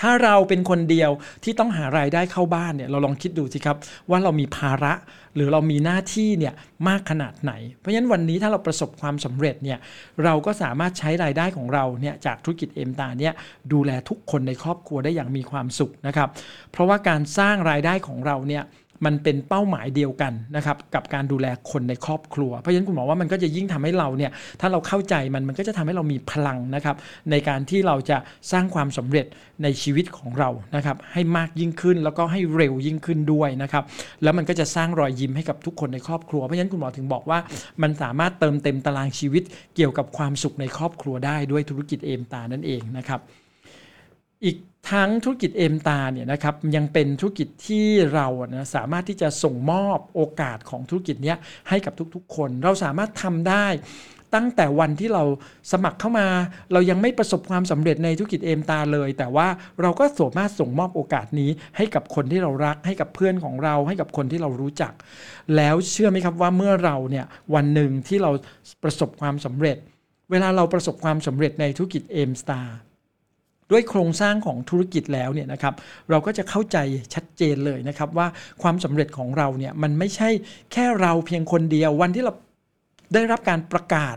ถ้าเราเป็นคนเดียวที่ต้องหารายได้เข้าบ้านเนี่ยเราลองคิดดูสิครับว่าเรามีภาระหรือเรามีหน้าที่เนี่ยมากขนาดไหน เพราะฉะนั้นวันนี้ถ้าเราประสบความสำเร็จเนี่ยเราก็สามารถใช้รายได้ของเราเนี่ยจากธุรกิจเอ็มตาเนี่ยดูแลทุกคนในครอบครัวได้อย่างมีความสุขนะครับ เพราะว่าการสร้างรายได้ของเราเนี่ย มันเป็นเป้าหมายเดียวกันนะครับกับการดูแลคนในครอบครัว เพราะฉะนั้นคุณหมอว่ามันก็จะยิ่งทำให้เราเนี่ยถ้าเราเข้าใจมันมันก็จะทำให้เรามีพลังนะครับในการที่เราจะสร้างความสำเร็จในชีวิตของเรานะครับให้มากยิ่งขึ้นแล้วก็ให้เร็วยิ่งขึ้นด้วยนะครับแล้วมันก็จะสร้างรอยยิ้มให้กับทุกคนในครอบครัวเพราะฉะนั้นคุณหมอถึงบอกว่า มันสามารถเติมเต็มตารางชีวิตเกี่ยวกับความสุขในครอบครัวได้ด้วยธุรกิจเอมตานั่นเองนะครับอีก ทั้งธุรกิจเอ็มตาเนี่ยนะครับยังเป็นธุรกิจที่เรานะสามารถที่จะส่งมอบโอกาสของธุรกิจนี้ให้กับทุกๆ คน เราสามารถทำได้ตั้งแต่วันที่เราสมัครเข้ามา เรายังไม่ประสบความสำเร็จในธุรกิจเอมตาเลย แต่ว่าเราก็สามารถส่งมอบโอกาสนี้ให้กับคนที่เรารัก ให้กับเพื่อนของเรา ให้กับคนที่เรารู้จัก แล้วเชื่อไหมครับว่าเมื่อเราเนี่ยวันหนึ่งที่เราประสบความสำเร็จ เวลาเราประสบความสำเร็จในธุรกิจเอมสตาร์ ด้วยโครงสร้างของธุรกิจแล้วเนี่ยนะครับเราก็จะเข้าใจชัดเจนเลยนะครับว่าความสำเร็จของเราเนี่ยมันไม่ใช่แค่เราเพียงคนเดียววันที่เราได้รับการประกาศ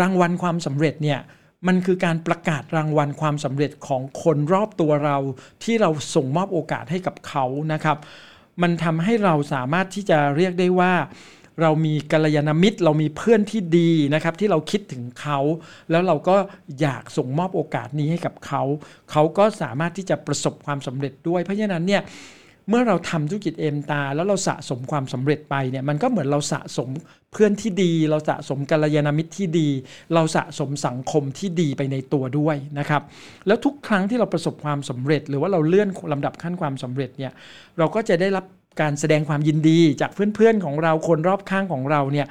รางวัลความสำเร็จเนี่ยมันคือการประกาศรางวัลความสำเร็จของคนรอบตัวเรา ที่เราส่งมอบโอกาสให้กับเขานะครับ มันทำให้เราสามารถที่จะเรียกได้ว่า เรามีกัลยาณมิตร เรามีเพื่อนที่ดีนะครับที่เราคิดถึงเขา แล้วเราก็อยากส่งมอบโอกาสนี้ให้กับเขา เขาก็สามารถที่จะประสบความสำเร็จด้วย เพราะฉะนั้นเนี่ยเมื่อเราทำธุรกิจเอ็มตา แล้วเราสะสมความสำเร็จไปเนี่ยมันก็เหมือนเราสะสมเพื่อนที่ดี เราสะสมกัลยาณมิตรที่ดี เราสะสมสังคมที่ดีไปในตัวด้วยนะครับแล้วทุกครั้งที่เราประสบความสำเร็จ หรือว่าเราเลื่อนลำดับขั้นความสำเร็จเนี่ยเราก็จะได้รับ การแสดงความยินดีจากเพื่อนๆของเราคนรอบข้างของเราเนี่ย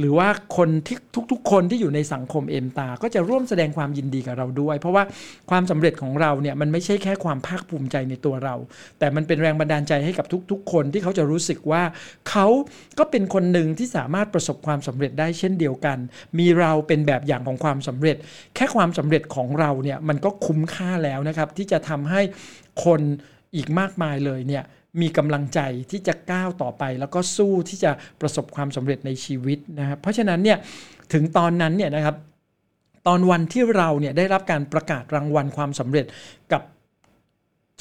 หรือว่าคนที่ทุก ๆ คนที่อยู่ในสังคมเอ็มตา ก็จะร่วมแสดงความยินดีกับเราด้วย เพราะว่าความสำเร็จของเราเนี่ยมันไม่ใช่แค่ความภาคภูมิใจในตัวเรา แต่มันเป็นแรงบันดาลใจให้กับทุก ๆ คนที่เขาจะรู้สึกว่าเขาก็เป็นคนหนึ่งที่สามารถประสบความสำเร็จได้เช่นเดียวกัน มีเราเป็นแบบอย่างของความสำเร็จ แค่ความสำเร็จของเราเนี่ยมันก็คุ้มค่าแล้วนะครับที่จะทำให้คนอีกมากมายเลยเนี่ย มีกำลังใจที่จะก้าวต่อไป แล้วก็สู้ที่จะประสบความสำเร็จในชีวิตนะครับเพราะฉะนั้นเนี่ยถึงตอนนั้นเนี่ยนะครับตอนวันที่เราเนี่ยได้รับการประกาศรางวัลความสำเร็จกับ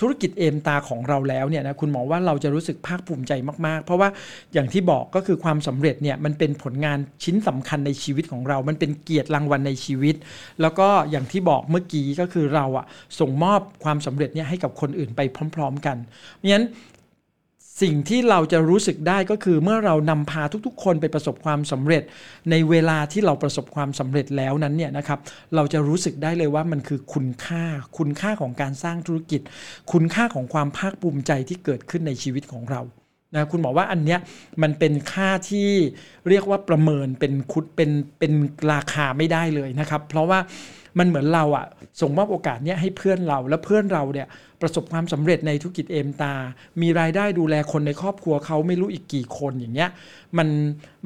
ธุรกิจเอมตาของเราแล้วเนี่ยนะคุณหมอว่าเราจะรู้สึกภาคภูมิใจมากๆ เพราะว่าอย่างที่บอกก็คือความสำเร็จเนี่ยมันเป็นผลงานชิ้นสำคัญในชีวิตของเรา มันเป็นเกียรติรางวัลในชีวิต แล้วก็อย่างที่บอกเมื่อกี้ก็คือเราอะส่งมอบความสำเร็จเนี่ยให้กับคนอื่นไปพร้อม ๆ กันเพราะฉะนั้น สิ่งที่เราจะรู้สึกได้ก็คือเมื่อเรานำพาทุกๆ คนไปประสบความสำเร็จ ในเวลาที่เราประสบความสำเร็จแล้วนั้นเนี่ยนะครับเราจะรู้สึกได้เลยว่ามันคือคุณค่า คุณค่าของการสร้างธุรกิจ คุณค่าของความภาคภูมิใจที่เกิดขึ้นในชีวิตของเรา นะคุณบอกว่าอันเนี้ยมันเป็นค่าที่เรียกว่าประเมินเป็นคุดเป็นเป็นราคาไม่ได้เลยนะครับ เพราะว่ามันเหมือนเราอะส่งมอบโอกาสเนี้ยให้เพื่อนเราและเพื่อนเราเนี่ยประสบความสำเร็จในธุรกิจเอมตา มีรายได้ดูแลคนในครอบครัวเขาไม่รู้อีกกี่คนอย่างเงี้ยมัน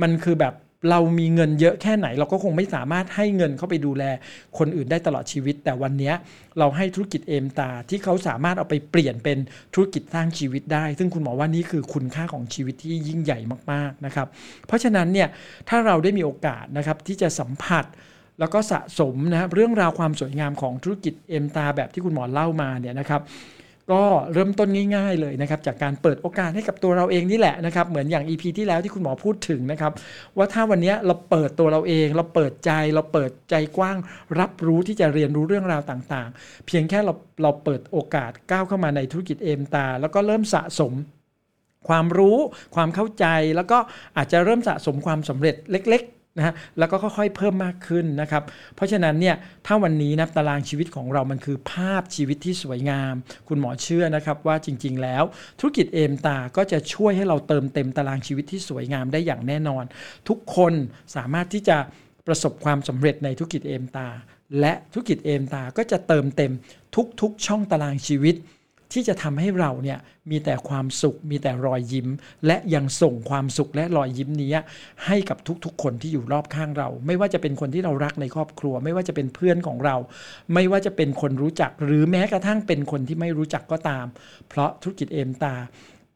มันคือแบบ เรามีเงินเยอะแค่ไหน เราก็คงไม่สามารถให้เงินเข้าไปดูแลคนอื่นได้ตลอดชีวิต แต่วันนี้เราให้ธุรกิจเอมตาที่เขาสามารถเอาไปเปลี่ยนเป็นธุรกิจสร้างชีวิตได้ ซึ่งคุณหมอว่านี่คือคุณค่าของชีวิตที่ยิ่งใหญ่มากๆนะครับ เพราะฉะนั้นเนี่ยถ้าเราได้มีโอกาสนะครับที่จะสัมผัสแล้วก็สะสมนะครับเรื่องราวความสวยงามของธุรกิจเอ็มตาแบบที่คุณหมอเล่ามาเนี่ยนะครับ ก็เริ่มต้นง่ายๆเลยนะครับจากการเปิดโอกาสให้กับตัวเราเองนี่แหละนะครับเหมือนอย่าง EP ที่แล้วที่คุณหมอพูดถึงนะครับว่าถ้าวันนี้เราเปิดตัวเราเอง เราเปิดใจเราเปิดใจกว้าง รับรู้ที่จะเรียนรู้เรื่องราวต่างๆ เพียงแค่เราเราเปิดโอกาสก้าวเข้ามาในธุรกิจเอ็มตา แล้วก็เริ่มสะสมความรู้ความเข้าใจแล้วก็อาจจะเริ่มสะสมความสำเร็จเล็กๆ นะฮะแล้วก็ค่อยๆเพิ่มมากขึ้นนะครับ เพราะฉะนั้นเนี่ยถ้าวันนี้นะตารางชีวิตของเรามันคือภาพชีวิตที่สวยงาม คุณหมอเชื่อนะครับว่าจริง ๆ แล้ว ธุรกิจเอมตาก็จะช่วยให้เราเติมเต็มตารางชีวิตที่สวยงามได้อย่างแน่นอน ทุกคนสามารถที่จะประสบความสำเร็จในธุรกิจเอมตา และธุรกิจเอมตาก็จะเติมเต็มทุกๆ ช่องตารางชีวิต ที่จะทำให้เราเนี่ยมีแต่ความสุขมีแต่รอยยิ้ม และยังส่งความสุขและรอยยิ้มนี้ให้กับทุกๆ คนที่อยู่รอบข้างเรา ไม่ว่าจะเป็นคนที่เรารักในครอบครัว ไม่ว่าจะเป็นเพื่อนของเรา ไม่ว่าจะเป็นคนรู้จัก หรือแม้กระทั่งเป็นคนที่ไม่รู้จักก็ตาม เพราะธุรกิจเอมตา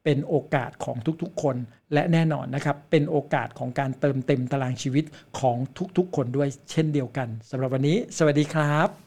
เป็นโอกาสของทุกๆ คน และแน่นอนนะครับ เป็นโอกาสของการเติมเต็มตารางชีวิตของทุกๆ คนด้วยเช่นเดียวกันสำหรับวันนี้ สวัสดีครับ